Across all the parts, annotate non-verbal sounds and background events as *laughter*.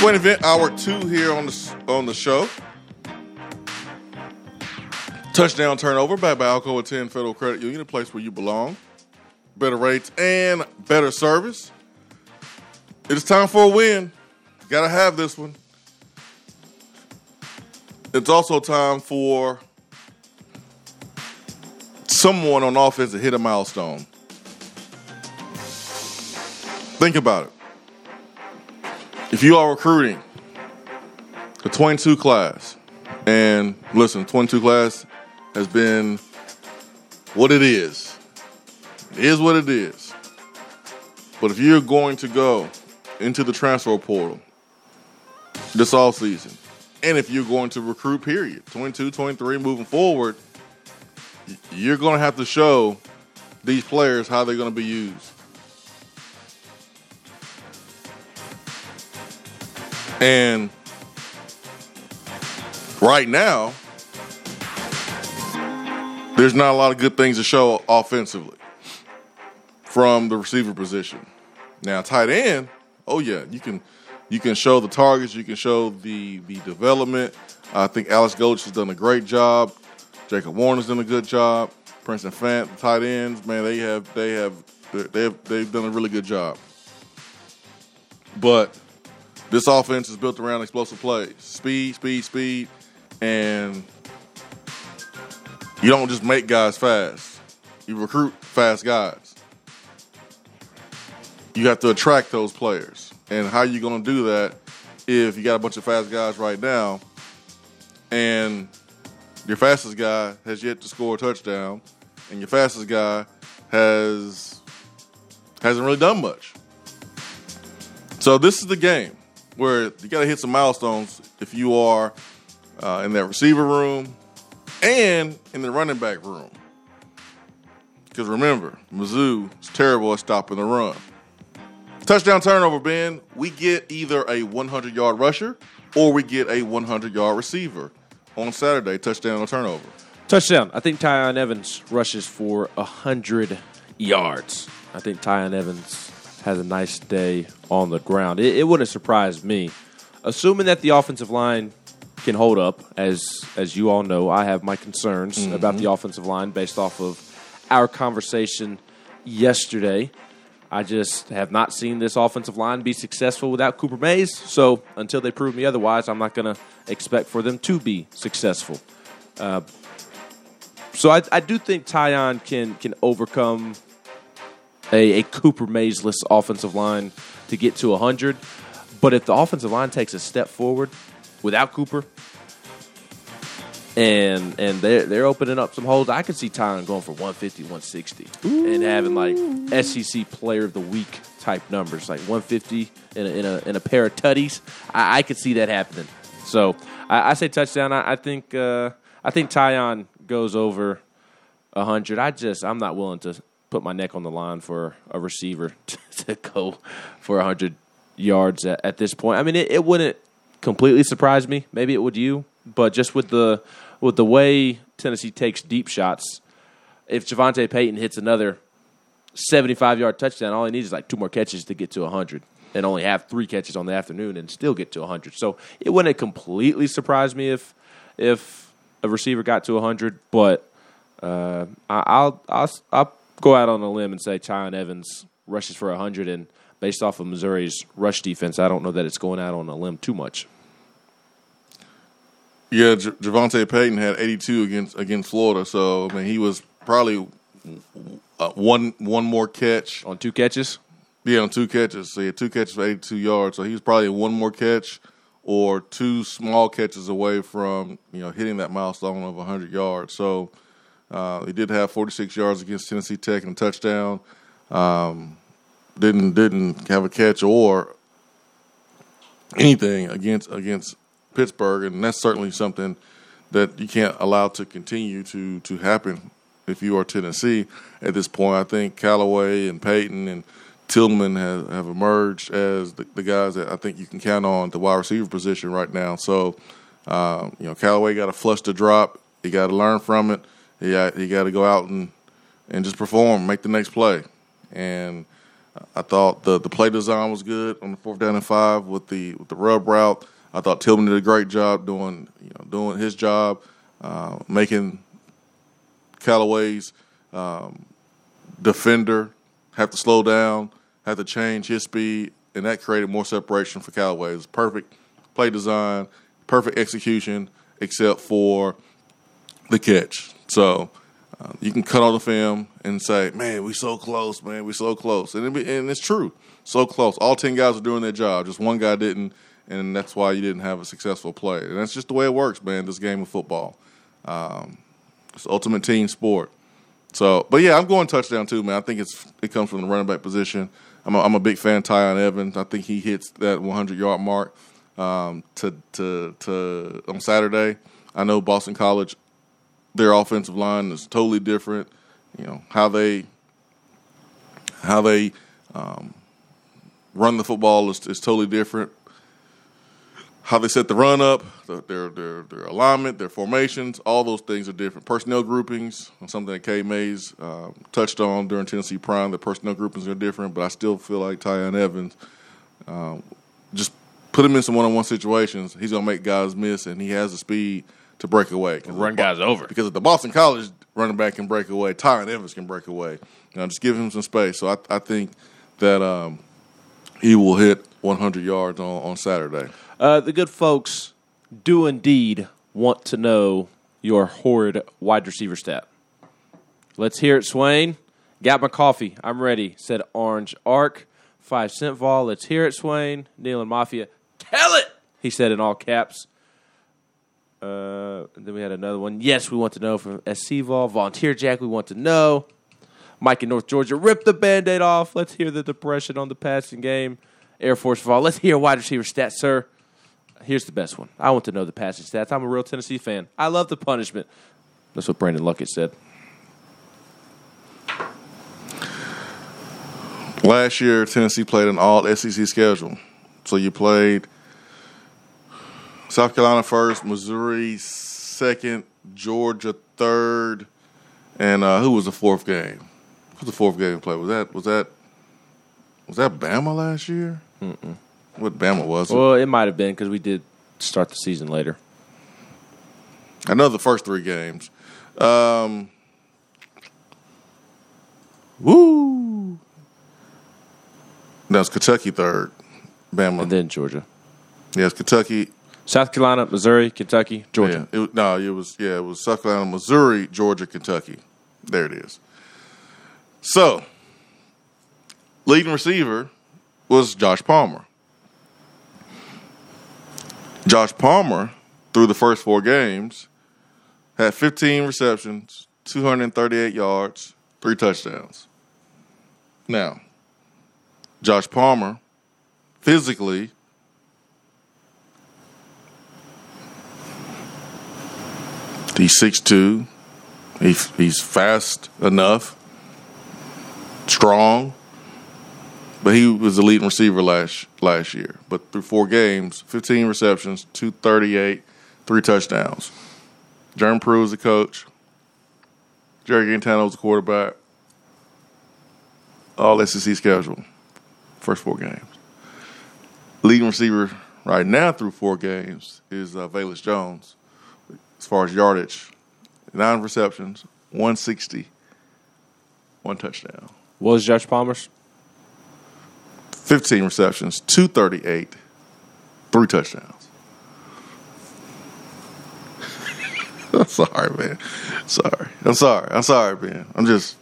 Swain event hour two here on the on the show. Touchdown turnover back by Alcoa Tenn Federal Credit Union, a place where you belong. Better rates and better service. It is time for a win. Gotta have this one. It's also time for someone on offense to hit a milestone. Think about it. If you are recruiting a 22 class, and listen, 22 class has been what it is. It is what it is. But if you're going to go into the transfer portal this all season, and if you're going to recruit, period, 22, 23, moving forward, you're going to have to show these players how they're going to be used. And right now, there's not a lot of good things to show offensively from the receiver position. Now, tight end, oh yeah, you can you can show the targets, you can show the the development. I think Alex Golesh has done a great job. Jacob Warner's done a good job. Princeton Fant, the tight ends, man, they have they have they have they've done a really good job. But this offense is built around explosive plays, speed, speed, speed, and you don't just make guys fast. You recruit fast guys. You have to attract those players. And how are you going to do that if you got a bunch of fast guys right now and your fastest guy has yet to score a touchdown and your fastest guy has hasn't really done much. So this is the game where you got to hit some milestones if you are uh, in that receiver room and in the running back room. Because remember, Mizzou is terrible at stopping the run. Touchdown turnover, Ben. We get either a 100 yard rusher or we get a 100 yard receiver on Saturday. Touchdown or turnover. Touchdown. I think Tiyon Evans rushes for 100 yards. I think Tiyon Evans has a nice day on the ground. It, it wouldn't surprise me. Assuming that the offensive line can hold up, as as you all know, I have my concerns mm-hmm. about the offensive line based off of our conversation yesterday. I just have not seen this offensive line be successful without Cooper Mays. So until they prove me otherwise, I'm not going to expect for them to be successful. Uh, so I, I, do think Tiyon can can overcome a, a Cooper Mays-less offensive line to get to 100. But if the offensive line takes a step forward without Cooper, and and they're they're opening up some holes. I could see Tiyon going for 150, 160, Ooh. and having like SEC Player of the Week type numbers, like 150 in a in a, in a pair of tutties. I, I could see that happening. So I, I say touchdown. I, I think uh, I think Tiyon goes over hundred. I just I'm not willing to put my neck on the line for a receiver to, *laughs* to go for hundred yards at, at, this point. I mean, it, it wouldn't completely surprise me. Maybe it would you, but just with the with the way Tennessee takes deep shots, if JaVonta Payton hits another 75 yard touchdown, all he needs is like two more catches to get to 100 and only have three catches on the afternoon and still get to 100. So it wouldn't completely surprise me if if a receiver got to 100, but uh, I'll, I'll I'll go out on a limb and say Tiyon Evans rushes for 100 and based off of Missouri's rush defense, I don't know that it's going out on a limb too much. Yeah, J- JaVonta Payton had 82 against against Florida, so I mean he was probably uh, one one more catch on two catches. Yeah, on two catches. So he had two catches for 82 yards. So he was probably one more catch or two small catches away from you know hitting that milestone of 100 yards. So uh, he did have 46 yards against Tennessee Tech and a touchdown. Um, didn't didn't have a catch or anything against against Pittsburgh, and that's certainly something that you can't allow to continue to to happen if you are Tennessee at this point. I think Callaway and Payton and Tillman have, have emerged as the, the, guys that I think you can count on the wide receiver position right now. So, um, you know, Callaway got to flush the drop. He got to learn from it. He got, he got to go out and and just perform, make the next play. And I thought the the play design was good on the fourth down and five with the with the rub route. I thought Tillman did a great job doing you know doing his job, uh, making Callaway's um, defender have to slow down, have to change his speed, and that created more separation for Callaway. It was perfect play design, perfect execution, except for the catch. So uh, you can cut on the film and say, "Man, we so close, man, we so close," and, be, and it's true, so close. All ten guys are doing their job, just one guy didn't, and that's why you didn't have a successful play. And that's just the way it works, man. This game of football, um, it's ultimate team sport. So, but yeah, I'm going touchdown too, man. I think it's it comes from the running back position. I'm a, I'm a big fan of Tiyon Evans. I think he hits that 100 yard mark um, to to to on Saturday. I know Boston College, their offensive line is totally different. You know how they how they um, run the football is, is totally different how they set the run up, their their their alignment, their formations, all those things are different. Personnel groupings, something that K Mays uh, touched on during Tennessee Prime. The personnel groupings are different, but I still feel like Tiyon Evans, uh, just put him in some one-on-one situations, he's gonna make guys miss, and he has the speed to break away. Run guys over. Because if the Boston College running back can break away, Tiyon Evans can break away. You know, just give him some space. So I, I think that um, he will hit 100 yards on, on Saturday. Uh, the good folks do indeed want to know your horrid wide receiver stat. Let's hear it, Swain. Got my coffee. I'm ready, said Orange Arc. Five cent vol. Let's hear it, Swain. Neil and Mafia. Tell it, he said in all caps. Uh, then we had another one. Yes, we want to know from SC Vol. Volunteer Jack, we want to know. Mike in North Georgia, rip the band aid off. Let's hear the depression on the passing game. Air Force Vol, let's hear wide receiver stats, sir. Here's the best one. I want to know the passing stats. I'm a real Tennessee fan. I love the punishment. That's what Brandon Luckett said. Last year, Tennessee played an all SEC schedule. So you played South Carolina first, Missouri second, Georgia third, and uh, who was the fourth game? Who was the fourth game play? Was that was that was that Bama last year? Mm-mm. What Bama was? It? Well, it might have been because we did start the season later. I know the first three games. Um, woo! That's Kentucky third, Bama, and then Georgia. Yes, Kentucky, South Carolina, Missouri, Kentucky, Georgia. Yeah, it, no, it was yeah, it was South Carolina, Missouri, Georgia, Kentucky. There it is. So, leading receiver was Josh Palmer. Josh Palmer, through the first four games, had 15 receptions, 238 yards, three touchdowns. Now, Josh Palmer, physically, he's 6'2. He, he's fast enough, strong, but he was the leading receiver last last year. But through four games, 15 receptions, 238, three touchdowns. Jeremy Pruitt was the coach. Jerry Guarantano was the quarterback. All SEC schedule, first four games. Leading receiver right now through four games is uh, Velus Jones. As far as yardage, nine receptions, 160, one touchdown. What was Josh Palmer's? 15 receptions, 238, three touchdowns. *laughs* I'm sorry, man. Sorry. I'm sorry. I'm sorry, man. I'm just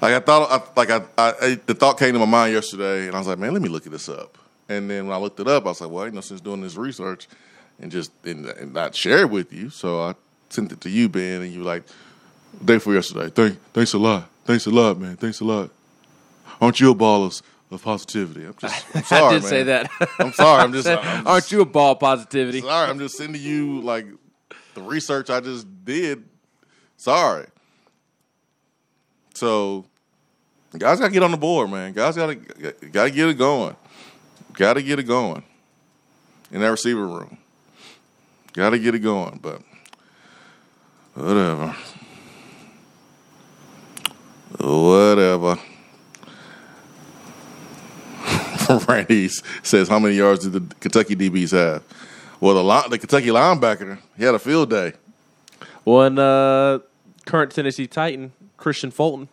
like I thought. I, like I, I, the thought came to my mind yesterday, and I was like, man, let me look at this up. And then when I looked it up, I was like, well, you know, since doing this research and just and, and not share it with you, so I sent it to you, Ben, and you were like, day for yesterday. Thank, thanks a lot. Thanks a lot, man. Thanks a lot. Aren't you a baller? of positivity. I'm just *laughs* I'm sorry. I did man. say that. I'm sorry. I'm *laughs* just, I'm just, Aren't you a ball of positivity? Sorry, I'm just sending you like the research I just did. Sorry. So, guys got to get on the board, man. Guys got to got to get it going. Got to get it going in that receiver room. Got to get it going, but whatever. Whatever. *laughs* Randy says, "How many yards did the Kentucky DBs have?" Well, the line, the Kentucky linebacker he had a field day. One uh, current Tennessee Titan, Christian Fulton,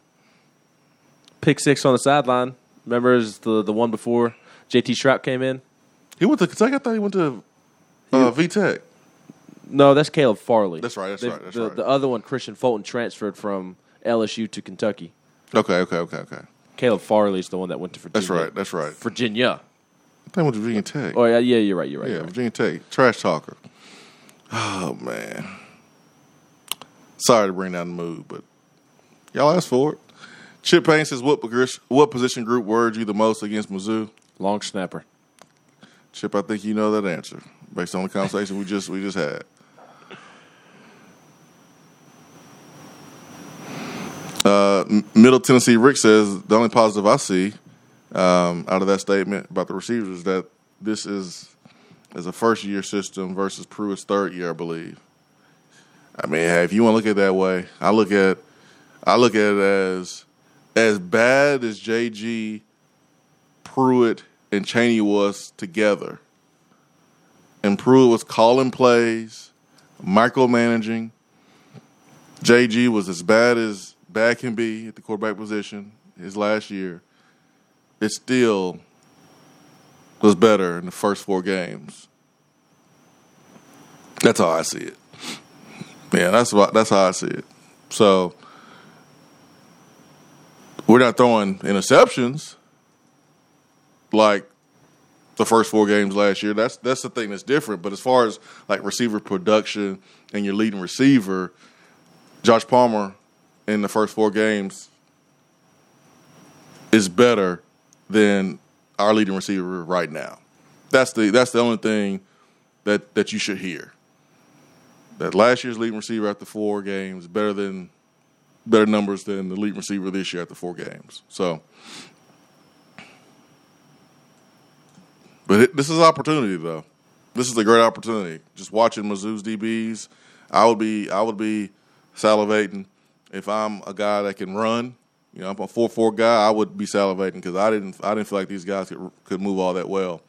pick six on the sideline. Remember, is the the one before JT Shrout came in? He went to Kentucky. I thought he went to uh, V Tech. No, that's Caleb Farley. That's right, that's The- right, that's the, right. the other one, Christian Fulton, transferred from LSU to Kentucky. Okay, okay, okay, okay. Caleb Farley is the one that went to Virginia. That's right. That's right. Virginia. I think went to Virginia Tech. Oh yeah, yeah, you're right. You're right. yeah, you're right. Virginia Tech. Trash talker. Oh man. Sorry to bring down the mood, but y'all asked for it. Chip Payne says, "What what position group worried you the most against Mizzou?" Long snapper. Chip, I think you know that answer based on the conversation we just we just had. Middle Tennessee Rick says the only positive I see um, out of that statement about the receivers is that this is is a first year system versus Pruitt's third year, I believe. I mean, if you want to look at it that way, I look at I look at it as as bad as JG Pruitt and Cheney was together. And Pruitt was calling plays, micromanaging. JG was as bad as bad can be at the quarterback position his last year. It still was better in the first four games. That's how I see it. Yeah, that's what that's how I see it. So we're not throwing interceptions like the first four games last year. That's that's the thing that's different. But as far as like receiver production and your leading receiver, Josh Palmer in the first four games is better than our leading receiver right now. That's the that's the only thing that that you should hear. That last year's leading receiver after four games better than better numbers than the leading receiver this year after four games. So But it, this is opportunity, though. This is a great opportunity. Just watching Mizzou's DBs, I would be I would be salivating if I'm a guy that can run. You know, I'm a four four guy. I would be salivating because I didn't I didn't feel like these guys could could move all that well.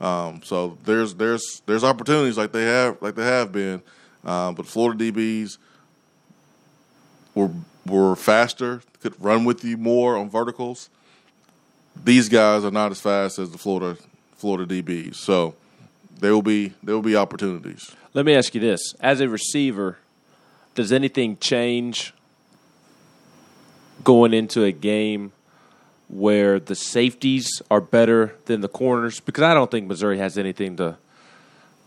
Um, so there's there's there's opportunities like they have like they have been, um, but Florida DBs were were faster, could run with you more on verticals. These guys are not as fast as the Florida Florida DBs. So there will be there will be opportunities. Let me ask you this: As a receiver, does anything change going into a game where the safeties are better than the corners? Because I don't think Missouri has anything to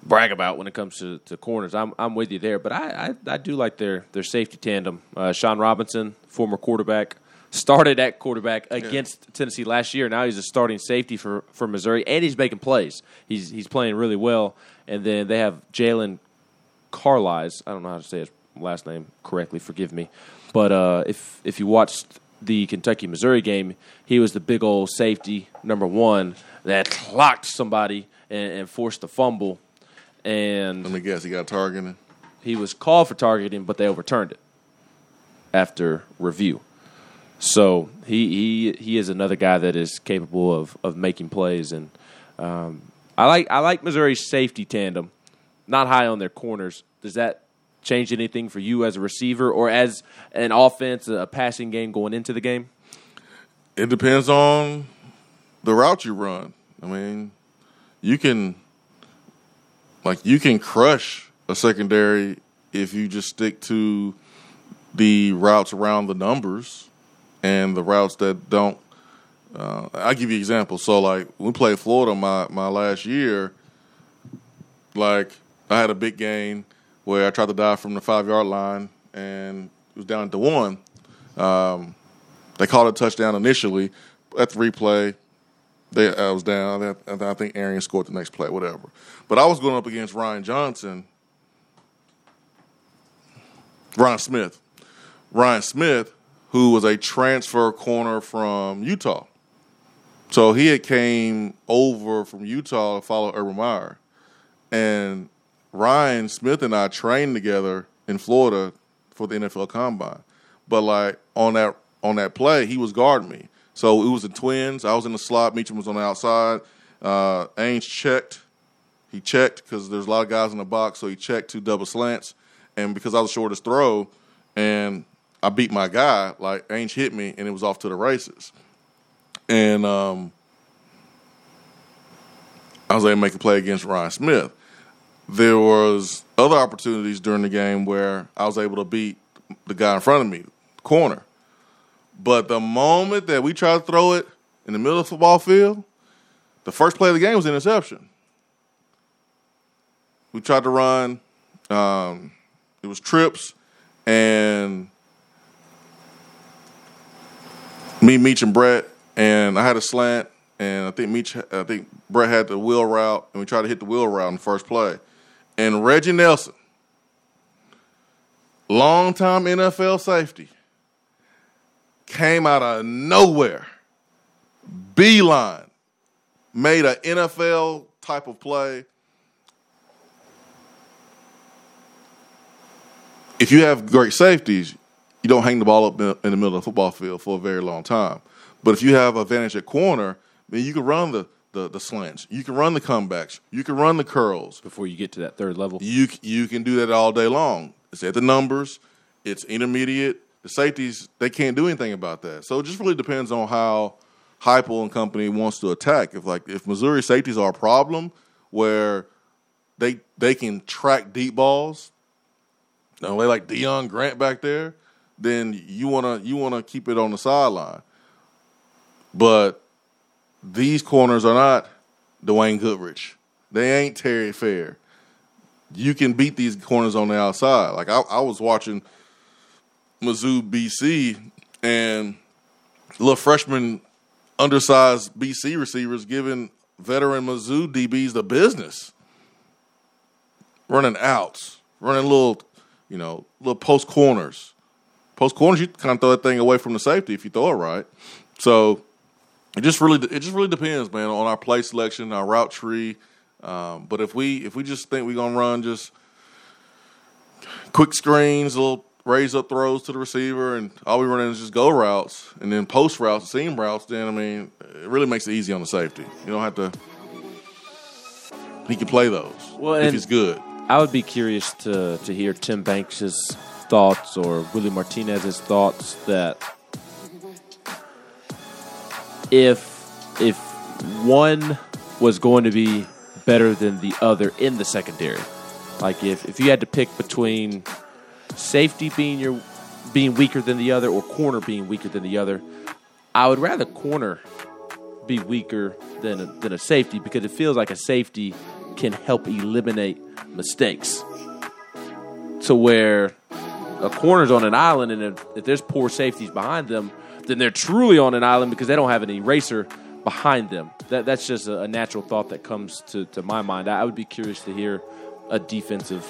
brag about when it comes to, to corners. I'm I'm with you there, but I I, I do like their their safety tandem. Uh, Shawn Robinson, former quarterback, started at quarterback against Tennessee last year. Now he's a starting safety for, for Missouri, and he's making plays. He's he's playing really well. And then they have Jaylon Carlies. I don't know how to say his last name correctly. Forgive me, but uh, if if you watched the Kentucky Missouri game, he was the big old safety number one that clocked somebody and, and forced a fumble. And Let me guess, he got targeted. he was called for targeting, but they overturned it after review. So he he he is another guy that is capable of of making plays, and um, I like I like Missouri's safety tandem. Not high on their corners. Does that change anything for you as a receiver or as an offense, a passing game going into the game? It depends on the route you run. I mean, you can like you can crush a secondary if you just stick to the routes around the numbers and the routes that don't. Uh, I'll give you an example. So, like, we played Florida my, my last year, like, I had a big game where I tried to dive from the five yard line and it was down to one. Um, they called a touchdown initially. At the replay, they, I was down. I think- I think Arian scored the next play, whatever. But I was going up against Ryan Johnson, Ryan Smith. Ryan Smith, who was a transfer corner from Utah. So he had came over from Utah to follow Urban Meyer. And Ryan Smith and I trained together in Florida for the NFL Combine. But like on that on that play, he was guarding me. So it was the twins. I was in the slot. Meachem was on the outside. Uh, Ainge checked. He checked because there's a lot of guys in the box, so he checked two double slants. And because I was shortest throw, and I beat my guy, like Ainge hit me, and it was off to the races. And um, I was able to make a play against Ryan Smith. There was other opportunities during the game where I was able to beat the guy in front of me, corner. But the moment that we tried to throw it in the middle of the football field, the first play of the game was interception. We tried to run. Um, it was trips and me, Meach, and Brett, and I had a slant, and I think Meach, I think Brett had the wheel route, and we tried to hit the wheel route in the first play. And Reggie Nelson, longtime NFL safety, came out of nowhere, beeline, made an NFL type of play. If you have great safeties, you don't hang the ball up in the middle of the football field for a very long time. But if you have advantage at corner, then you can run the, the, the slants, you can run the comebacks, you can run the curls. Before you get to that third level, You you can do that all day long. It's at the numbers, it's intermediate. The safeties they can't do anything about that. So it just really depends on how Heupel and company wants to attack. If like if Missouri safeties are a problem where they they can track deep balls, you know, they like Deon Grant back there, then you wanna you wanna keep it on the sideline. But these corners are not Dwayne Goodrich. They ain't Terry Fair. You can beat these corners on the outside. Like I, I was watching Mizzou BC and little freshman undersized BC receivers giving veteran Mizzou DBs the business. Running outs, running little, you know, little post corners. Post corners, you kind of throw that thing away from the safety if you throw it right. So it just really it just really depends, man, on our play selection, our route tree. Um, but if we if we just think we're gonna run just quick screens, little raise up throws to the receiver, and all we run is just go routes and then post routes, seam routes, then I mean it really makes it easy on the safety. You don't have to. He can play those Well, if he's good. I would be curious to to hear Tim Banks's thoughts or Willie Martinez's thoughts that if if one was going to be better than the other in the secondary, like if if you had to pick between safety being your being weaker than the other or corner being weaker than the other, I would rather corner be weaker than a, than a safety because it feels like a safety can help eliminate mistakes. To where a corner's on an island, and if, if there's poor safeties behind them, then they're truly on an island because they don't have an eraser behind them. That that's just a, a natural thought that comes to, to my mind. I, I would be curious to hear a defensive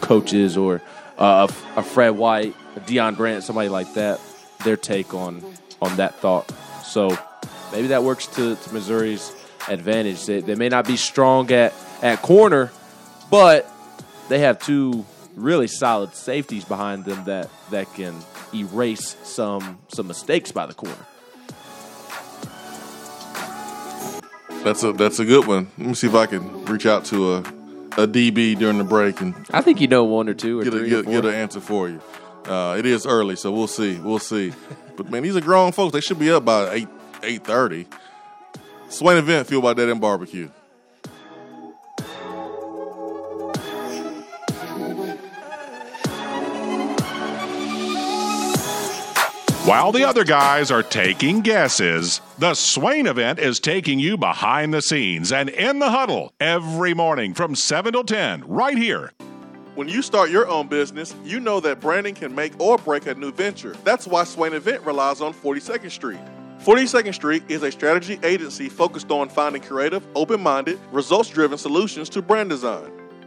coaches or uh, a, a Fred White, a Deon Grant, somebody like that, their take on on that thought. So maybe that works to, to Missouri's advantage. They, they may not be strong at, at corner, but they have two really solid safeties behind them that, that can erase some some mistakes by the corner. That's a that's a good one. Let me see if I can reach out to a a DB during the break and I think you know one or two or get a, three get, get an answer for you. Uh, it is early, so we'll see. We'll see. *laughs* but man, these are grown folks. They should be up by eight eight thirty. Swain event fueled by Dead End Barbecue. While the other guys are taking guesses, the Swain event is taking you behind the scenes and in the huddle every morning from 7 till 10 right here. When you start your own business, you know that branding can make or break a new venture. That's why Swain Event relies on 42nd Street. 42nd Street is a strategy agency focused on finding creative, open minded, results driven solutions to brand design.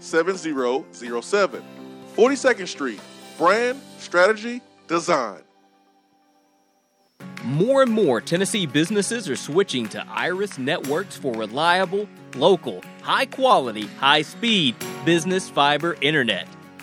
7007. 42nd Street, brand, strategy, design. More and more Tennessee businesses are switching to Iris Networks for reliable, local, high quality, high speed business fiber internet.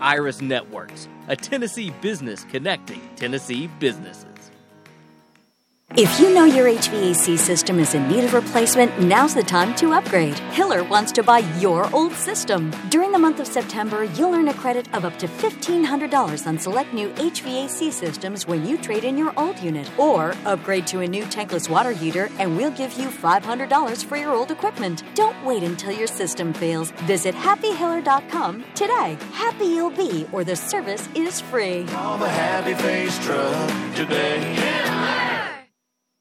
Iris Networks, a Tennessee business connecting Tennessee businesses. If you know your HVAC system is in need of replacement, now's the time to upgrade. Hiller wants to buy your old system. During the month of September, you'll earn a credit of up to $1,500 on select new HVAC systems when you trade in your old unit. Or upgrade to a new tankless water heater, and we'll give you $500 for your old equipment. Don't wait until your system fails. Visit happyhiller.com today. Happy you'll be, or the service is free. Call the Happy Face Truck today.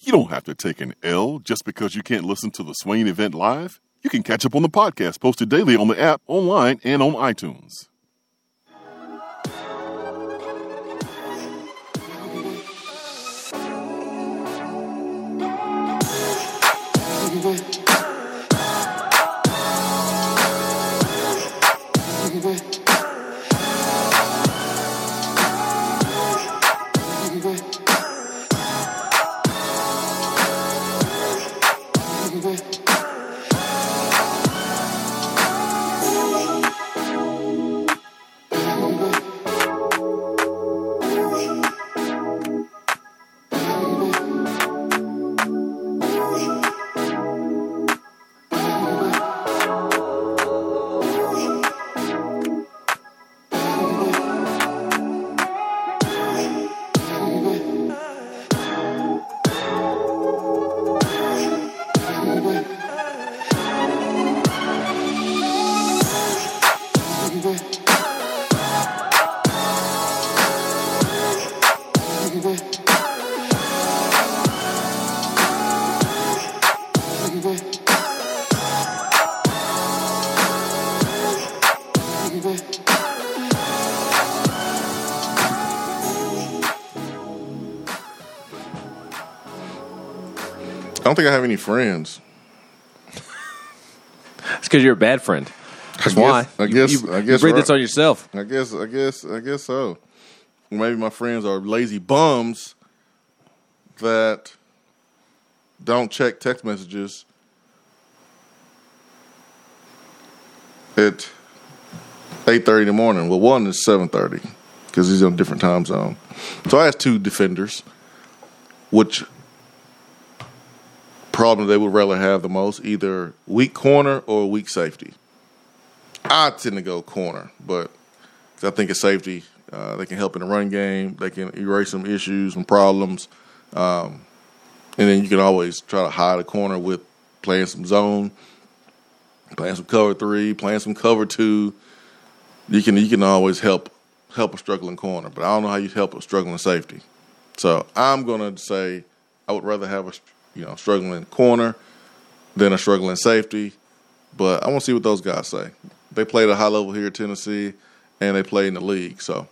You don't have to take an L just because you can't listen to the Swain event live. You can catch up on the podcast posted daily on the app, online, and on iTunes. Don't think I have any friends. It's because you're a bad friend. That's I why. guess- I guess- you, I you guess bring right. this on yourself. I guess, I guess, I guess so. Maybe my friends are lazy bums that don't check text messages at eight thirty in the morning. Well, one is seven thirty because he's on a different time zone. So I asked two defenders which problem they would rather have the most, either weak corner or weak safety. I tend to go corner, but I think at safety, uh, they can help in the run game. They can erase some issues, and problems, um, and then you can always try to hide a corner with playing some zone, playing some cover three, playing some cover two. You can you can always help help a struggling corner, but I don't know how you help a struggling safety. So I'm gonna say I would rather have a you know struggling corner then a struggling safety. But I want to see what those guys say. They played a high level here at Tennessee, and they play in the league. So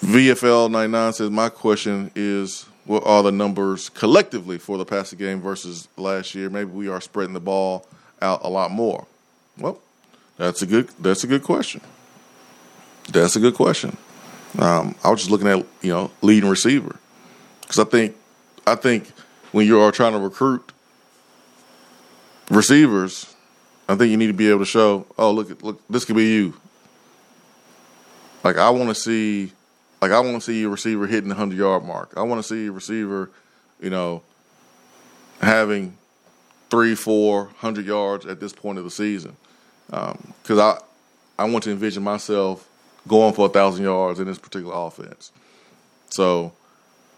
VFL 99 says my question is what are the numbers collectively for the passing game versus last year? Maybe we are spreading the ball out a lot more. Well, that's a good that's a good question. That's a good question. Um, I was just looking at you know leading receiver because I think I think when you are trying to recruit receivers, I think you need to be able to show, oh look look this could be you. Like I want to see, like I want to see a receiver hitting the hundred yard mark. I want to see a receiver, you know, having three, four hundred yards at this point of the season. Because I, I want to envision myself going for a thousand yards in this particular offense. So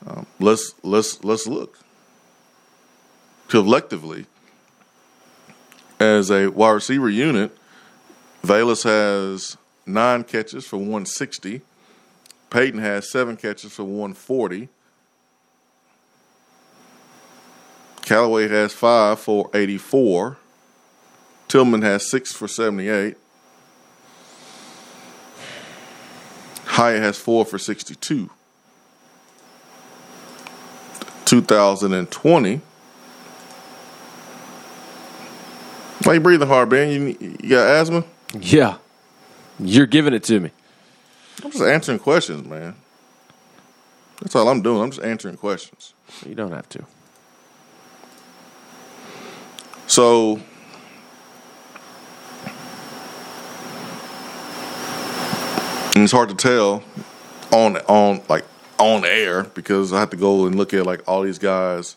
um, let's let's let's look collectively as a wide receiver unit. Velus has nine catches for 160. Payton has seven catches for 140. Callaway has five for 84. Tillman has six for 78. Hyatt has four for 62. 2020. Why you breathing hard, Ben? You, you got asthma? Yeah. You're giving it to me. I'm just answering questions, man. That's all I'm doing. I'm just answering questions. You don't have to. So, and it's hard to tell on on like on air because I have to go and look at like all these guys,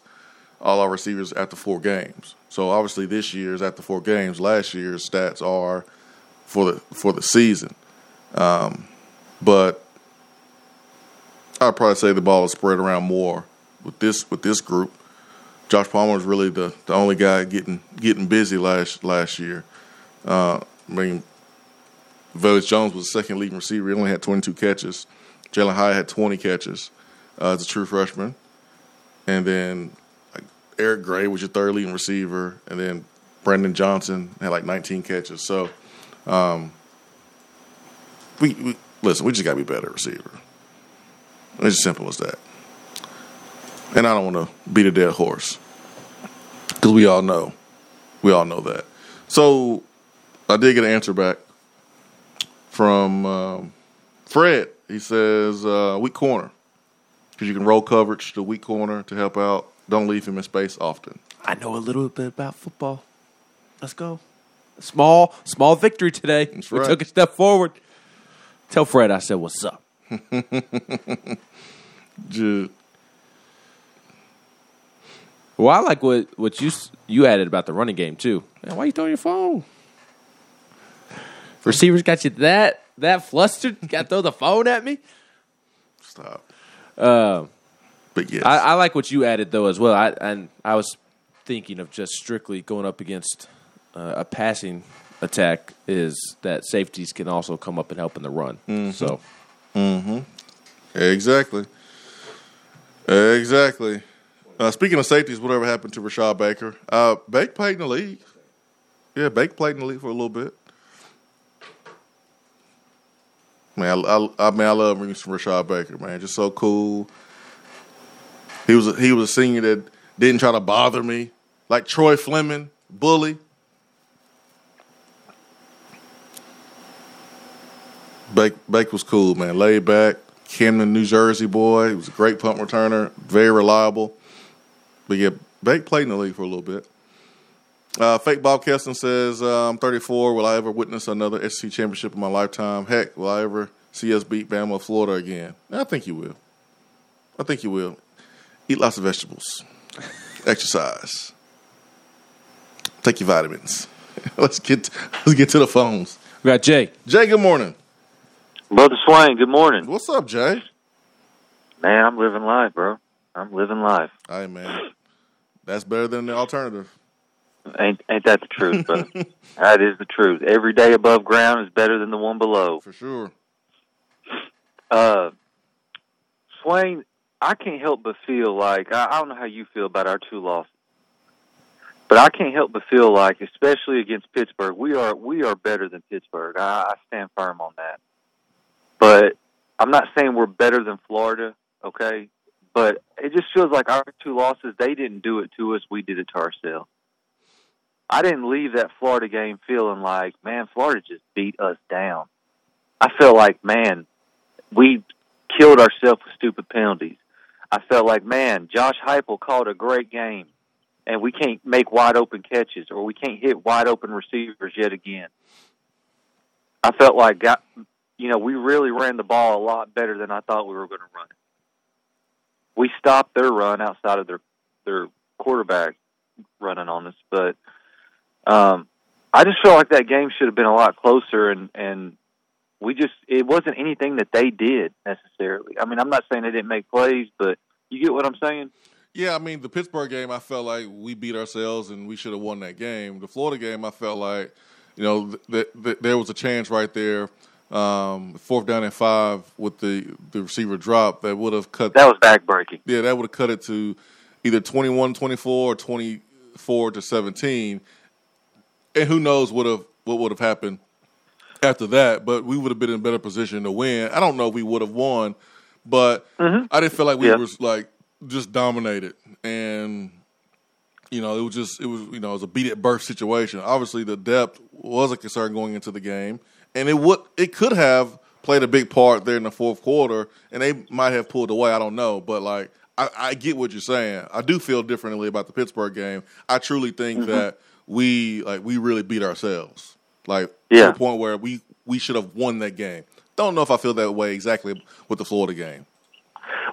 all our receivers after four games. So obviously this year's after four games. Last year's stats are for the for the season, um, but I'd probably say the ball is spread around more with this with this group. Josh Palmer is really the, the only guy getting getting busy last last year. Uh, I mean, Velus Jones was the second leading receiver. He only had 22 catches. Jalin Hyatt had 20 catches uh, as a true freshman. And then like, Eric Gray was your third leading receiver. And then Brandon Johnson had like 19 catches. So, um, we, we listen, we just got to be better receiver. It's as simple as that. And I don't want to beat a dead horse because we all know, we all know that. So I did get an answer back from um, Fred. He says uh, weak corner because you can roll coverage to weak corner to help out. Don't leave him in space often. I know a little bit about football. Let's go. Small, small victory today. That's we right. took a step forward. Tell Fred I said what's up. *laughs* Just, Well, I like what what you you added about the running game too. Man, why you throwing your phone? Receivers got you that that flustered. got to throw the phone at me. stop. Uh, But yes, I, I like what you added though as well. I and I was thinking of just strictly going up against uh, a passing attack. Is that safeties can also come up and help in the run. So mm-hmm. exactly, exactly. Uh, speaking of safeties, whatever happened to Rashad Baker? Uh, Bake played in the league. Yeah, Bake played in the league for a little bit. Man, I, I, I mean, I love me some Rashad Baker. Man, just so cool. He was a, he was a senior that didn't try to bother me, like Troy Fleming, bully. Bake Bake was cool, man. Laid back, Camden, New Jersey boy. He was a great punt returner, very reliable. But yeah, Bake played in the league for a little bit. Uh, Fake Bob Keston says, uh, I'm 34. Will I ever witness another SEC championship in my lifetime? Heck, will I ever see us beat Bama or Florida again? I think you will. I think you will. Eat lots of vegetables. *laughs* Exercise. Take your vitamins. *laughs* let's get let's get to the phones. We got Jay. Jay, good morning. Brother Swain, good morning. What's up, Jay? Man, I'm living life, bro. I'm living life. Hey, man, that's better than the alternative. Ain't ain't that the truth, brother? *laughs* that is the truth. Every day above ground is better than the one below. For sure. Uh, Swain, I can't help but feel like I, I don't know how you feel about our two losses, but I can't help but feel like, especially against Pittsburgh, we are we are better than Pittsburgh. I, I stand firm on that. But I'm not saying we're better than Florida, okay? But it just feels like our two losses, they didn't do it to us, we did it to ourselves. I didn't leave that Florida game feeling like, man, Florida just beat us down. I felt like, man, we killed ourselves with stupid penalties. I felt like, man, Josh Heupel called a great game, and we can't make wide open catches or we can't hit wide open receivers yet again. I felt like, got, you know, we really ran the ball a lot better than I thought we were going to run. We stopped their run outside of their their quarterback running on us, but um, I just feel like that game should have been a lot closer, and and we just it wasn't anything that they did necessarily. I mean, I'm not saying they didn't make plays, but you get what I'm saying. Yeah, I mean the Pittsburgh game, I felt like we beat ourselves and we should have won that game. The Florida game, I felt like you know th- th- th- there was a chance right there, um, fourth down and five with the the receiver drop that would have cut. That was backbreaking. Yeah, that would have cut it to either 21-24 or twenty four to seventeen, and who knows what have what would have happened after that. But we would have been in a better position to win. I don't know if we would have won, but I didn't feel like we Yeah. was like just dominated and you know, it was just it was you know it was a beat at birth situation. Obviously, the depth was a concern going into the game, and it would it could have played a big part there in the fourth quarter, and they might have pulled away. I don't know, but like I, I get what you're saying. I do feel differently about the Pittsburgh game. I truly think Mm-hmm. that we like we really beat ourselves, like Yeah. to the point where we we should have won that game. Don't know if I feel that way exactly with the Florida game.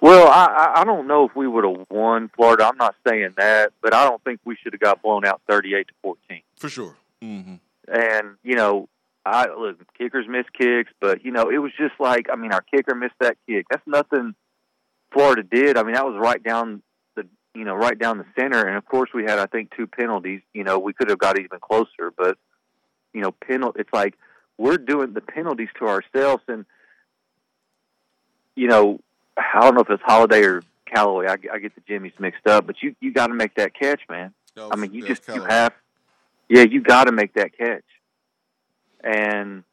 Well, I, I don't know if we would have won Florida. I'm not saying that, but I don't think we should have got blown out 38 to 14. For sure. hmm And you know, I look, kickers miss kicks, but you know, it was just like I mean, our kicker missed that kick. That's nothing Florida did. I mean, that was right down you know right down the center, and of course we had I think two penalties. You know, we could have got even closer, but you know, penal. It's like we're doing the penalties to ourselves, and you know, I don't know if it's Holiday or Calloway. I, I get the Jimmys mixed up, but you you got to make that catch, man. Oh, I mean, you just it's you have, yeah, you got to make that catch. And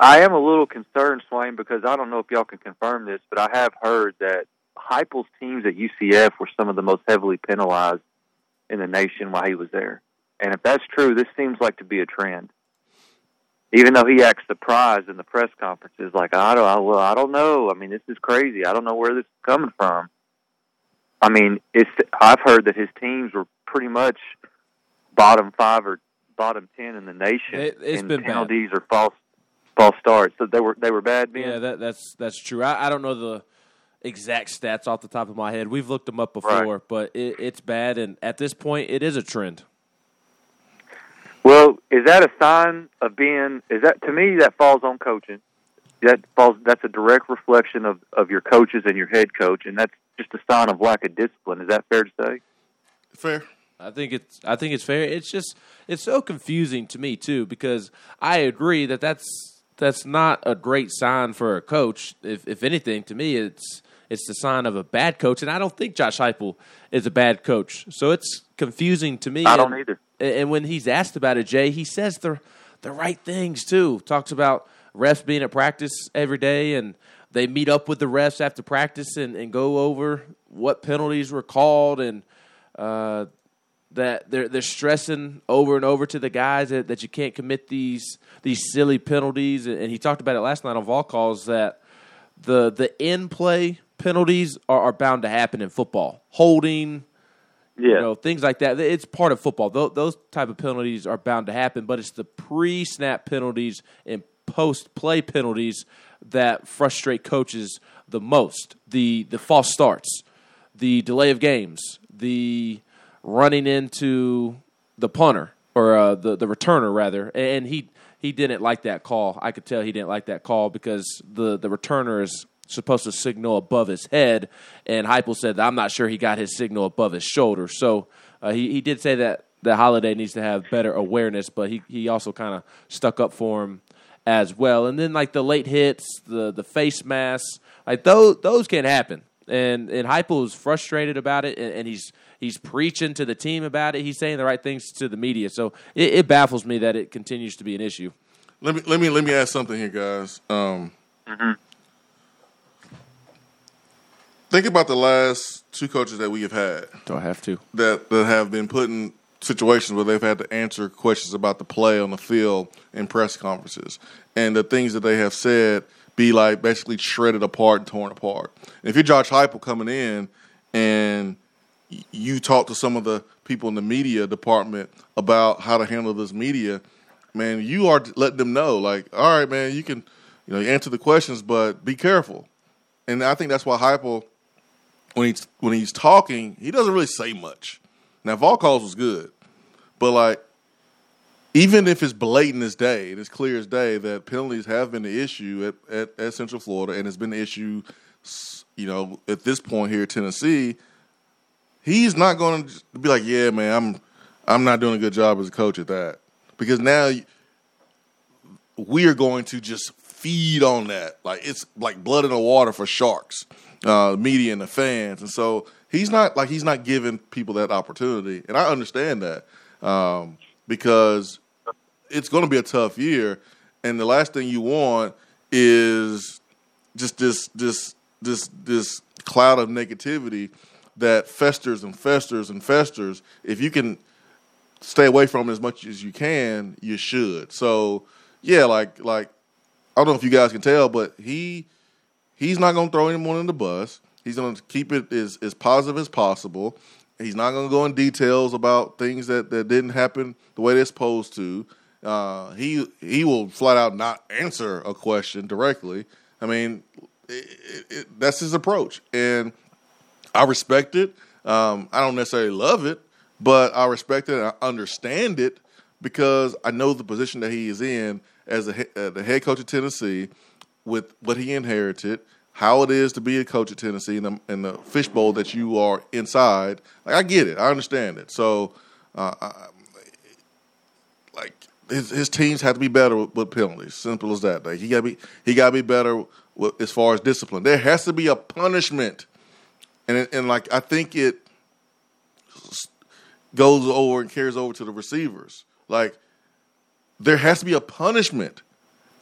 I am a little concerned, Swain, because I don't know if y'all can confirm this, but I have heard that Heupel's teams at UCF were some of the most heavily penalized in the nation while he was there. And if that's true, this seems like to be a trend. Even though he acts surprised in the press conferences, like I don't, I, well, I don't know. I mean, this is crazy. I don't know where this is coming from. I mean, it's. I've heard that his teams were pretty much bottom five or bottom ten in the nation It- it's in been bad. penalties or false false starts. So they were they were bad. Yeah, that, that's that's true. I, I don't know the exact stats off the top of my head. We've looked them up before, but it, it's bad, and at this point, it is a trend. Well, is that a sign of being? Is that to me that falls on coaching? That falls. That's a direct reflection of of your coaches and your head coach, and that's just a sign of lack of discipline. Is that fair to say? Fair. I think it's I think it's fair. It's just it's so confusing to me too because I agree that that's that's not a great sign for a coach. If if anything, to me, it's it's the sign of a bad coach, and I don't think Josh Heupel is a bad coach. So it's confusing to me. I don't and, either. And when he's asked about it, Jay, he says the the right things too. Talks about refs being at practice every day and they meet up with the refs after practice and, and go over what penalties were called and uh, that they're they're stressing over and over to the guys that, that you can't commit these these silly penalties. And he talked about it last night on Vol calls that the the in play penalties are, are bound to happen in football. Holding, Yeah. you know, things like that. It's part of football. Those, those type of penalties are bound to happen, but it's the pre snap penalties and post play penalties that frustrate coaches the most. The the false starts, the delay of games, the running into the punter. or uh, the the returner rather, and he he didn't like that call. I could tell he didn't like that call because the the returner is supposed to signal above his head, and Heupel said that I'm not sure he got his signal above his shoulder. So uh, he he did say that that Holiday needs to have better awareness, but he he also kind of stuck up for him as well. And then like the late hits, the the face masks, like those those can happen. And and Heupel is frustrated about it, and, and he's he's preaching to the team about it. He's saying the right things to the media. So it, it baffles me that it continues to be an issue. Let me let me let me ask something here, guys. Um, Think about the last two coaches that we have had Do I have to? that that have been put in situations where they've had to answer questions about the play on the field in press conferences, and the things that they have said be like basically shredded apart and torn apart. And if you're Josh Heupel coming in and you talk to some of the people in the media department about how to handle this media, man, you are letting them know, like, all right, man, you can, you know, answer the questions, but be careful. And I think that's why Heupel, when he's when he's talking, he doesn't really say much. Now, Vol Calls was good, but like, even if it's blatant as day, and it's clear as day that penalties have been the issue at, at, at Central Florida, and it's been the issue, you know, at this point here at Tennessee. He's not going to be like, yeah, man, I'm I'm not doing a good job as a coach at that because now we are going to just feed on that. Like it's like blood in the water for sharks, uh, media and the fans. And so he's not like he's not giving people that opportunity. And I understand that um, because it's going to be a tough year. And the last thing you want is just this this this this cloud of negativity that festers and festers and festers. If you can stay away from it as much as you can, you should. So yeah, like like I don't know if you guys can tell, but he he's not going to throw anyone in the bus. He's going to keep it as as positive as possible. He's not going to go in details about things that, that didn't happen the way they're supposed to. Uh, he he will flat out not answer a question directly. I mean, it, it, it, that's his approach, and I respect it. Um, I don't necessarily love it, but I respect it. and I understand it because I know the position that he is in as a, uh, the head coach of Tennessee, with what he inherited, how it is to be a coach at Tennessee, and the, and the fishbowl that you are inside. Like I get it, I understand it. So, uh, I, like his his teams have to be better with, with penalties. Simple as that. Like he got to be he got to be better with, as far as discipline. There has to be a punishment, and and like I think it goes over and carries over to the receivers. Like there has to be a punishment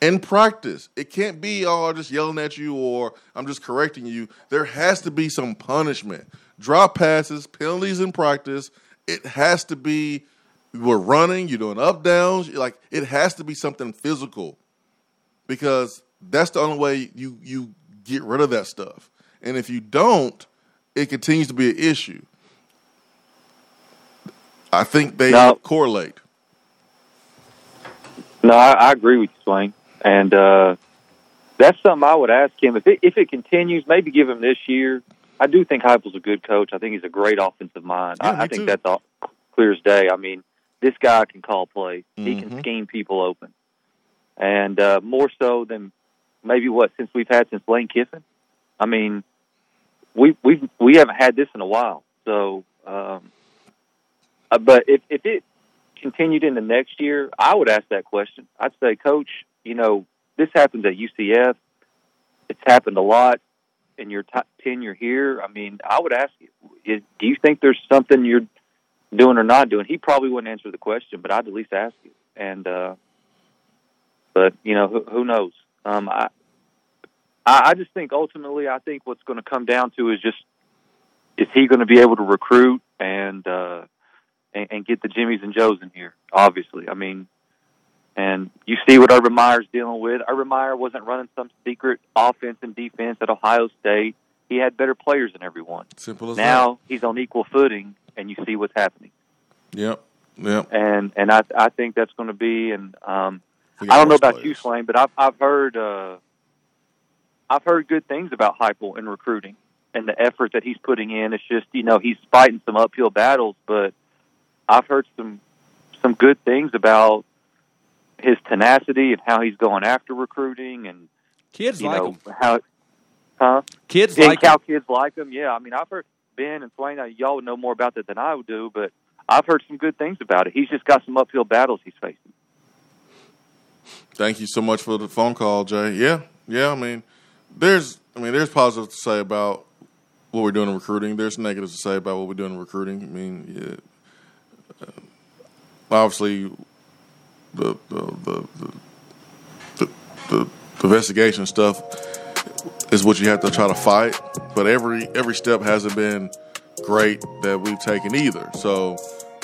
in practice. It can't be oh just yelling at you or I'm just correcting you. There has to be some punishment. Drop passes, penalties in practice. It has to be we're running, you're doing up downs, like it has to be something physical. Because that's the only way you you get rid of that stuff. And if you don't, it continues to be an issue. I think they No. correlate. No, I, I agree with you, Swain, and uh, that's something I would ask him if it if it continues. Maybe give him this year. I do think Heupel's a good coach. I think he's a great offensive mind. Yeah, I, I think too. that's all clear as day. I mean, this guy can call plays. He Mhm. can scheme people open, and uh, more so than maybe what since we've had since Lane Kiffin. I mean, we we we haven't had this in a while. So, um, uh, but if if it continued into next year, I would ask that question. I'd say, Coach, you know, this happens at UCF. It's happened a lot in your t- tenure here. I mean, I would ask you, is, do you think there's something you're doing or not doing? He probably wouldn't answer the question, but I'd at least ask you. And, uh, but you know, who, who knows? Um, I, I just think ultimately, I think what's going to come down to is just is he going to be able to recruit and uh, and, and get the Jimmys and Joes in here? Obviously, I mean, and you see what Urban Meyer's dealing with. Urban Meyer wasn't running some secret offense and defense at Ohio State. He had better players than everyone. Simple as Now he's on equal footing, and you see what's happening. Yep. Yep. And and I I think that's going to be and um, I don't know about you, players. Swain, but I've I've heard uh, I've heard good things about Heupel in recruiting and the effort that he's putting in. It's just you know he's fighting some uphill battles, but I've heard some some good things about his tenacity and how he's going after recruiting and Kids you like know him. how, huh? Kids and like how him. kids like him. Yeah, I mean, I've heard Ben and Swain. Y'all would know more about that than I would do, but I've heard some good things about it. He's just got some uphill battles he's facing. Thank you so much for the phone call, Jay. Yeah, yeah. I mean, there's, I mean, there's positives to say about what we're doing in recruiting. There's negatives to say about what we're doing in recruiting. I mean, yeah, uh, obviously, the the the the, investigation stuff is what you have to try to fight. But every every step hasn't been great that we've taken either. So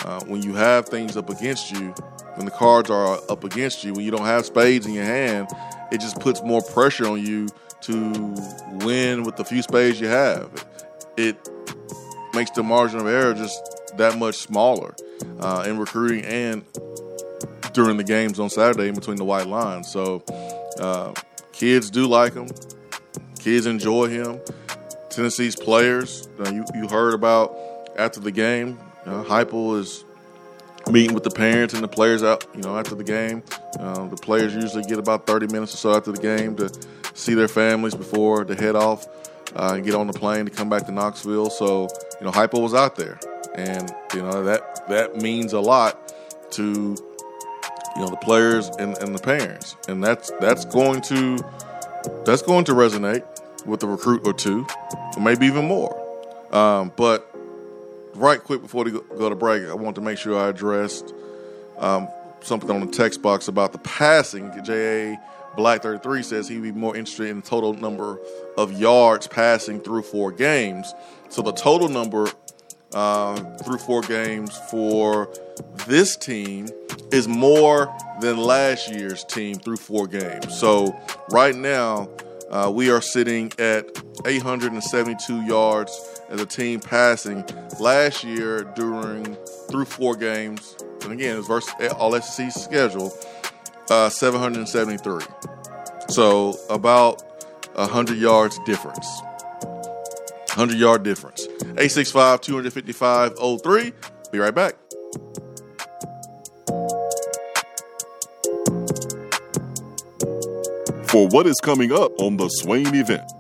uh, when you have things up against you, when the cards are up against you, when you don't have spades in your hand, it just puts more pressure on you to win with the few spades you have. It makes the margin of error just that much smaller uh, in recruiting and during the games on Saturday in between the white lines. So uh, kids do like him. Kids enjoy him. Tennessee's players, uh, you, you heard about after the game, uh, Heupel is meeting with the parents and the players out, you know, after the game. Uh, the players usually get about 30 minutes or so after the game to see their families before they head off uh, and get on the plane to come back to Knoxville. So, you know, Heupel was out there, and you know that that means a lot to you know the players and, and the parents, and that's that's going to that's going to resonate with a recruit or two, or maybe even more. Um, but right quick before we go, to break, I want to make sure I addressed um, something on the text box about the passing. J.A. Black 33 says he'd be more interested in the total number of yards passing through four games. So the total number uh, through four games for this team is more than last year's team through four games. So right now, uh, we are sitting at 872 yards as a team passing. Last year, during through four games, and again, it's versus all SEC schedule, uh, 773. So about a hundred yards difference. 100 yard difference. 865 255 03. Be right back. For what is coming up on the Swain event.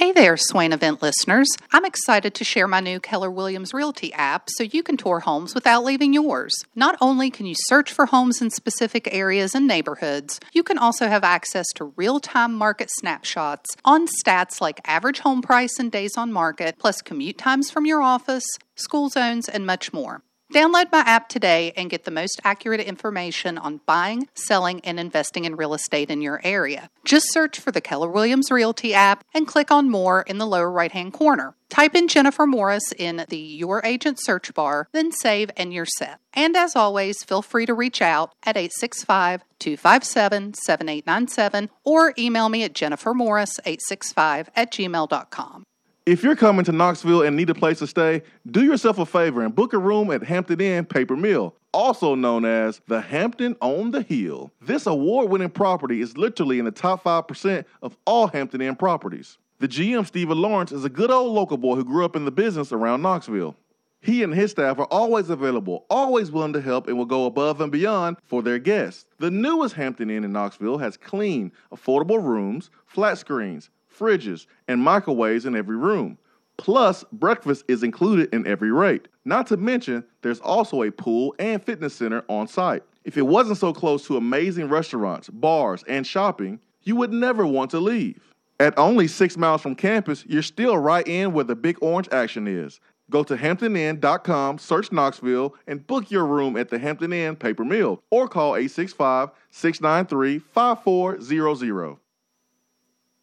Hey there, Swain event listeners. I'm excited to share my new Keller Williams Realty app so you can tour homes without leaving yours. Not only can you search for homes in specific areas and neighborhoods, you can also have access to real time market snapshots on stats like average home price and days on market, plus commute times from your office, school zones, and much more. Download my app today and get the most accurate information on buying, selling, and investing in real estate in your area. Just search for the Keller Williams Realty app and click on More in the lower right hand corner. Type in Jennifer Morris in the Your Agent search bar, then save, and you're set. And as always, feel free to reach out at 865 257 7897 or email me at jennifermorris865 at gmail.com. If you're coming to Knoxville and need a place to stay, do yourself a favor and book a room at Hampton Inn Paper Mill, also known as the Hampton on the Hill. This award winning property is literally in the top 5% of all Hampton Inn properties. The GM, Stephen Lawrence, is a good old local boy who grew up in the business around Knoxville. He and his staff are always available, always willing to help, and will go above and beyond for their guests. The newest Hampton Inn in Knoxville has clean, affordable rooms, flat screens, fridges, and microwaves in every room. Plus, breakfast is included in every rate. Not to mention, there's also a pool and fitness center on site. If it wasn't so close to amazing restaurants, bars, and shopping, you would never want to leave. At only six miles from campus, you're still right in where the big orange action is. Go to hamptoninn.com, search Knoxville, and book your room at the Hampton Inn Paper Mill or call 865 693 5400.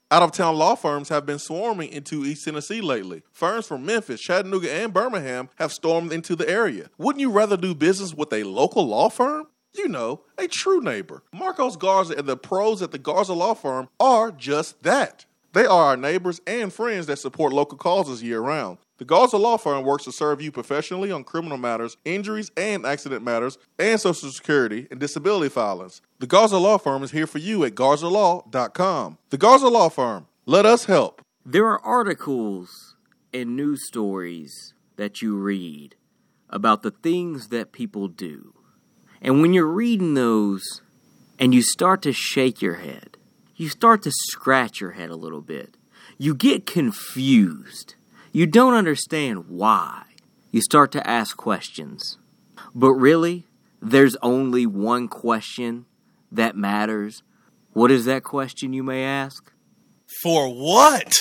Out of town law firms have been swarming into East Tennessee lately. Firms from Memphis, Chattanooga, and Birmingham have stormed into the area. Wouldn't you rather do business with a local law firm? You know, a true neighbor. Marcos Garza and the pros at the Garza Law Firm are just that. They are our neighbors and friends that support local causes year round. The Garza Law Firm works to serve you professionally on criminal matters, injuries and accident matters, and Social Security and disability filings. The Garza Law Firm is here for you at garzalaw.com. The Garza Law Firm. Let us help. There are articles and news stories that you read about the things that people do. And when you're reading those and you start to shake your head, you start to scratch your head a little bit. You get confused. You don't understand why. You start to ask questions. But really, there's only one question that matters. What is that question, you may ask? For what?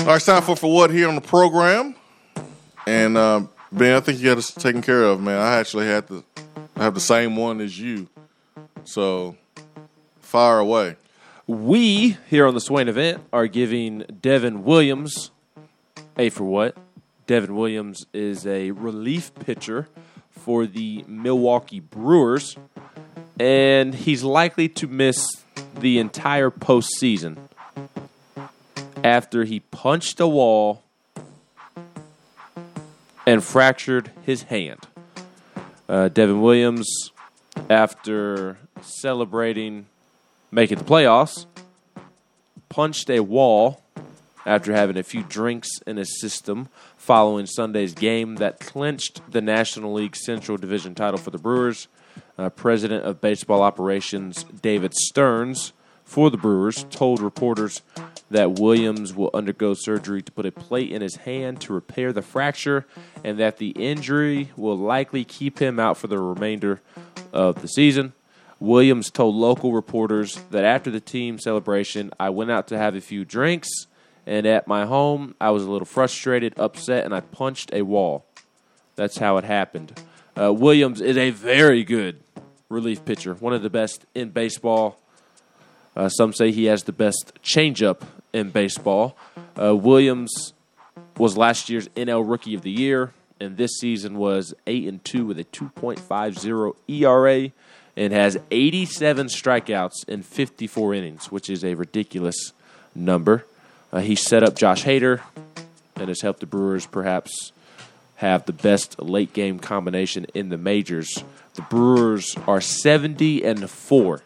All right, it's time for for what here on the program, and uh, Ben, I think you got us taken care of, man. I actually had I have the same one as you, so fire away. We here on the Swain event are giving Devin Williams a for what? Devin Williams is a relief pitcher for the Milwaukee Brewers, and he's likely to miss the entire postseason after he punched a wall and fractured his hand. Uh, Devin Williams, after celebrating making the playoffs, punched a wall after having a few drinks in his system following Sunday's game that clinched the National League Central Division title for the Brewers. Uh, President of Baseball Operations David Stearns for the Brewers told reporters that Williams will undergo surgery to put a plate in his hand to repair the fracture and that the injury will likely keep him out for the remainder of the season. Williams told local reporters that after the team celebration, I went out to have a few drinks, and at my home, I was a little frustrated, upset, and I punched a wall. That's how it happened. Uh, Williams is a very good relief pitcher, one of the best in baseball. Uh, some say he has the best changeup in baseball. Uh, Williams was last year's NL Rookie of the Year, and this season was eight and two with a 2.50 ERA, and has 87 strikeouts in 54 innings, which is a ridiculous number. Uh, he set up Josh Hader and has helped the Brewers perhaps have the best late game combination in the majors. The Brewers are 70 and 4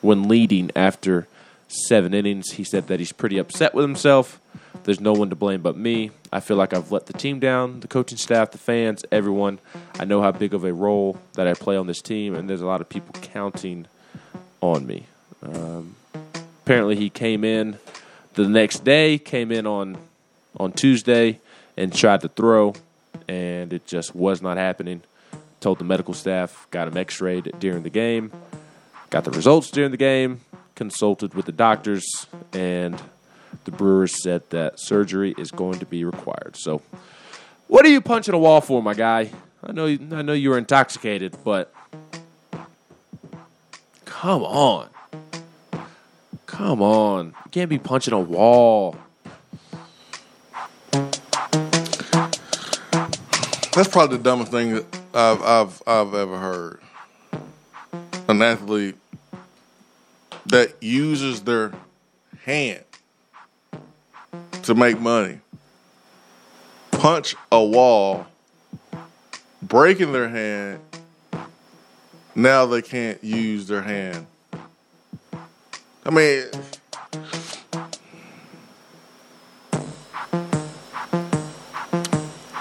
when leading after seven innings. He said that he's pretty upset with himself. There's no one to blame but me. I feel like I've let the team down, the coaching staff, the fans, everyone. I know how big of a role that I play on this team, and there's a lot of people counting on me. Um, apparently, he came in the next day, came in on on Tuesday, and tried to throw, and it just was not happening. Told the medical staff, got him X-rayed during the game, got the results during the game, consulted with the doctors, and the Brewers said that surgery is going to be required. So, what are you punching a wall for, my guy? I know, I know you were intoxicated, but come on, come on, you can't be punching a wall. That's probably the dumbest thing that I've I've I've ever heard. An athlete that uses their hand to make money punch a wall, breaking their hand. Now they can't use their hand. I mean,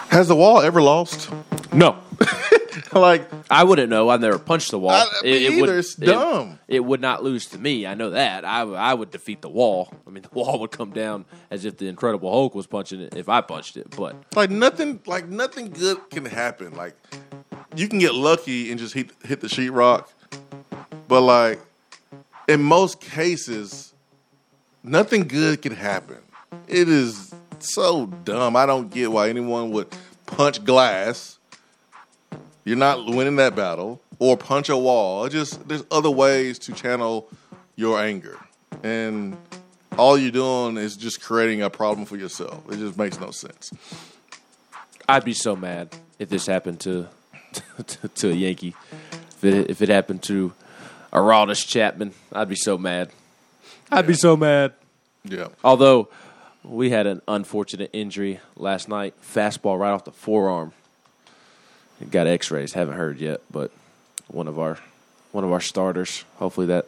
has the wall ever lost? No. *laughs* *laughs* like I wouldn't know. I've never punched the wall. I- me either. It's it- dumb. It, would not lose to me. I know that. I I would defeat the wall. I mean, the *laughs* wall would come down as if the Incredible Hulk was punching it if I punched it. But like nothing like nothing good can happen. Like you can get lucky and just hit hit the sheetrock, but like in most cases, nothing good can happen. It is so dumb. I don't get why anyone would punch glass. You're not winning that battle, or punch a wall. It just there's other ways to channel your anger, and all you're doing is just creating a problem for yourself. It just makes no sense. I'd be so mad if this happened to *laughs* to, to a Yankee. If it, if it happened to Aroldis Chapman, I'd be so mad. I'd be so mad. Yeah. Although we had an unfortunate injury last night, fastball right off the forearm. Got X-rays. Haven't heard yet, but one of our one of our starters. Hopefully that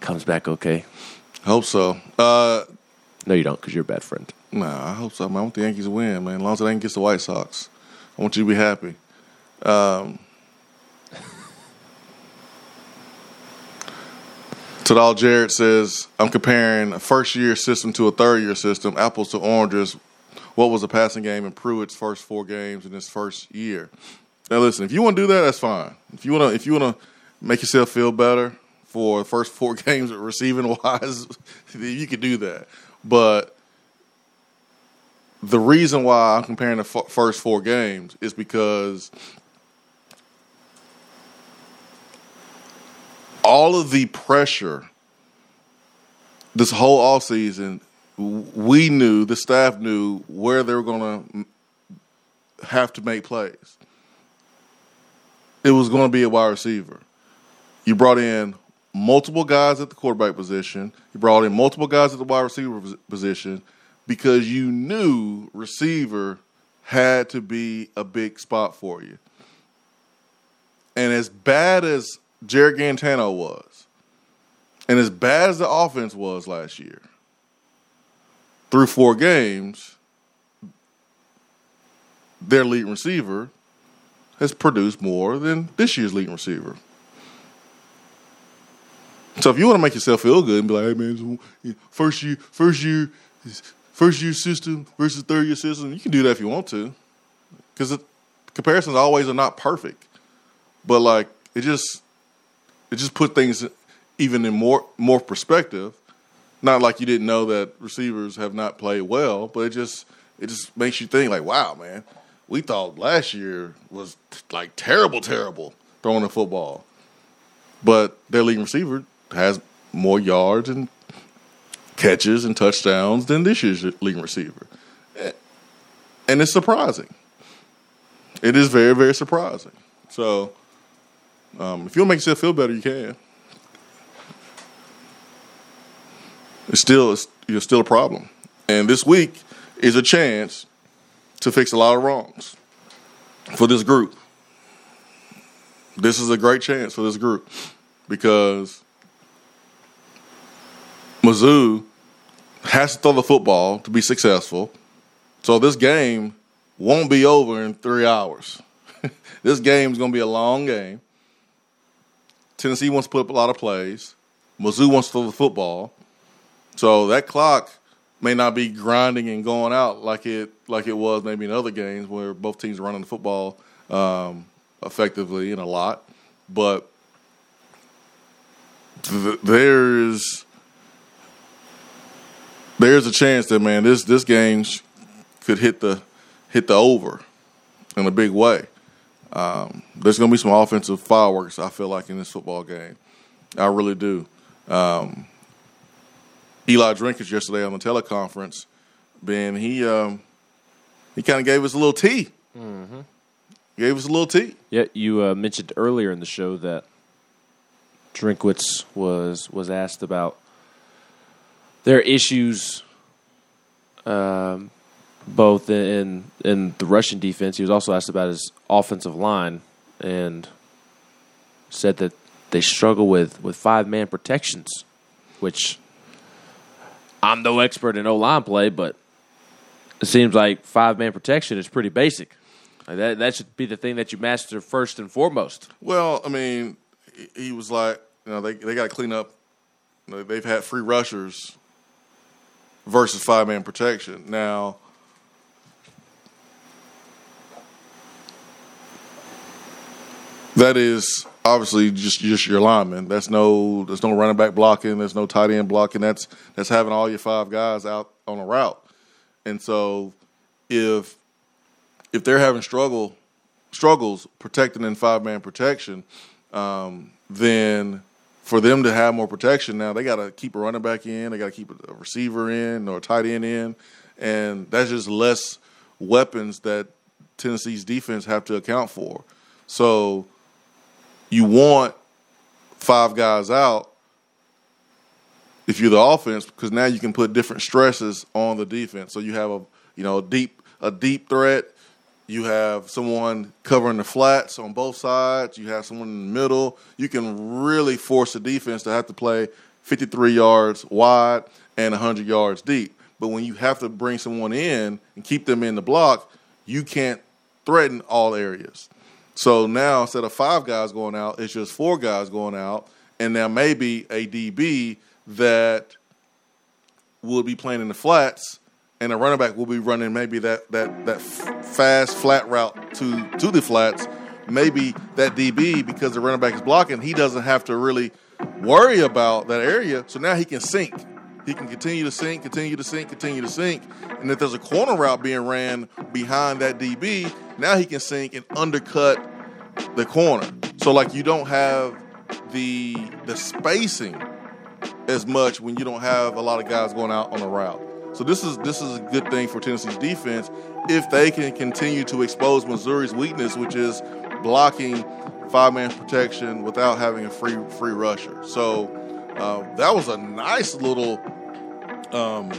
comes back okay. Hope so. Uh, no, you don't, because you're a bad friend. Nah, I hope so. Man. I want the Yankees to win, man. As long as it ain't against the White Sox, I want you to be happy. Um, *laughs* Tadal Jarrett says, I'm comparing a first year system to a third year system, apples to oranges. What was the passing game in Pruitt's first four games in his first year? Now listen, if you want to do that, that's fine. If you want to if you want to make yourself feel better for the first four *laughs* games receiving wise, *laughs* you could do that. But the reason why I'm comparing the f- first four games is because all of the pressure this whole off season, we knew the staff knew where they were going to have to make plays. It was going to be a wide receiver. You brought in multiple guys at the quarterback position. You brought in multiple guys at the wide receiver position because you knew receiver had to be a big spot for you. And as bad as Jarrett Guarantano was, and as bad as the offense was last year, through four games, their lead receiver has produced more than this year's leading receiver. So if you want to make yourself feel good and be like, "Hey man, first year, first year, first year system versus third year system," you can do that if you want to, because comparisons always are not perfect. But like it just it just put things even in more more perspective. Not like you didn't know that receivers have not played well, but it just it just makes you think like, wow, man, we thought last year was like terrible, terrible throwing the football, but their leading receiver has more yards and catches and touchdowns than this year's leading receiver, and it's surprising. It is very, very surprising. So um, if you want to make yourself feel better, you can. It's still it's, you're still a problem, and this week is a chance to fix a lot of wrongs for this group. This is a great chance for this group because Mizzou has to throw the football to be successful. So this game won't be over in three hours. *laughs* this game is going to be a long game. Tennessee wants to put up a lot of plays. Mizzou wants to throw the football. So that clock may not be grinding and going out like it like it was maybe in other games where both teams are running the football um, effectively and a lot. But th- there's there's a chance that man this this game could hit the hit the over in a big way. Um, there's going to be some offensive fireworks. I feel like in this football game, I really do. Um, Eli Drinkwitz yesterday on the teleconference, Ben, he um, he kind of gave us a little tea. Mm-hmm. Gave us a little tea. Yeah, you uh, mentioned earlier in the show that Drinkwitz was was asked about their issues, um, both in in the rushing defense. He was also asked about his offensive line, and said that they struggle with with five man protections, which I'm no expert in O line play, but it seems like five man protection is pretty basic. That that should be the thing that you master first and foremost. Well, I mean, he was like, you know, they they got to clean up. They've had free rushers versus five man protection. Now, that is obviously just just your lineman. That's no there's no running back blocking. There's no tight end blocking. That's that's having all your five guys out on a route. And so if if they're having struggle struggles protecting in five man protection, um, then for them to have more protection now, they got to keep a running back in, they got to keep a receiver in or a tight end in, and that's just less weapons that Tennessee's defense have to account for. So you want five guys out if you're the offense because now you can put different stresses on the defense. So you have a you know deep a deep threat. You have someone covering the flats on both sides. You have someone in the middle. You can really force the defense to have to play 53 yards wide and 100 yards deep. But when you have to bring someone in and keep them in the block, you can't threaten all areas. So now instead of five guys going out, it's just four guys going out, and there may be a DB that will be playing in the flats, and a running back will be running maybe that that that fast flat route to to the flats. Maybe that DB because the running back is blocking, he doesn't have to really worry about that area. So now he can sink. He can continue to sink, continue to sink, continue to sink. And if there's a corner route being ran behind that DB, now he can sink and undercut the corner. So like you don't have the the spacing as much when you don't have a lot of guys going out on a route. So this is this is a good thing for Tennessee's defense if they can continue to expose Missouri's weakness, which is blocking five man protection without having a free free rusher. So uh, that was a nice little um,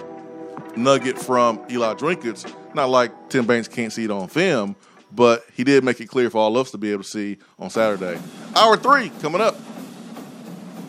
nugget from Eli Drinkwitz. Not like Tim Banks can't see it on film, but he did make it clear for all of us to be able to see on Saturday. Hour three coming up.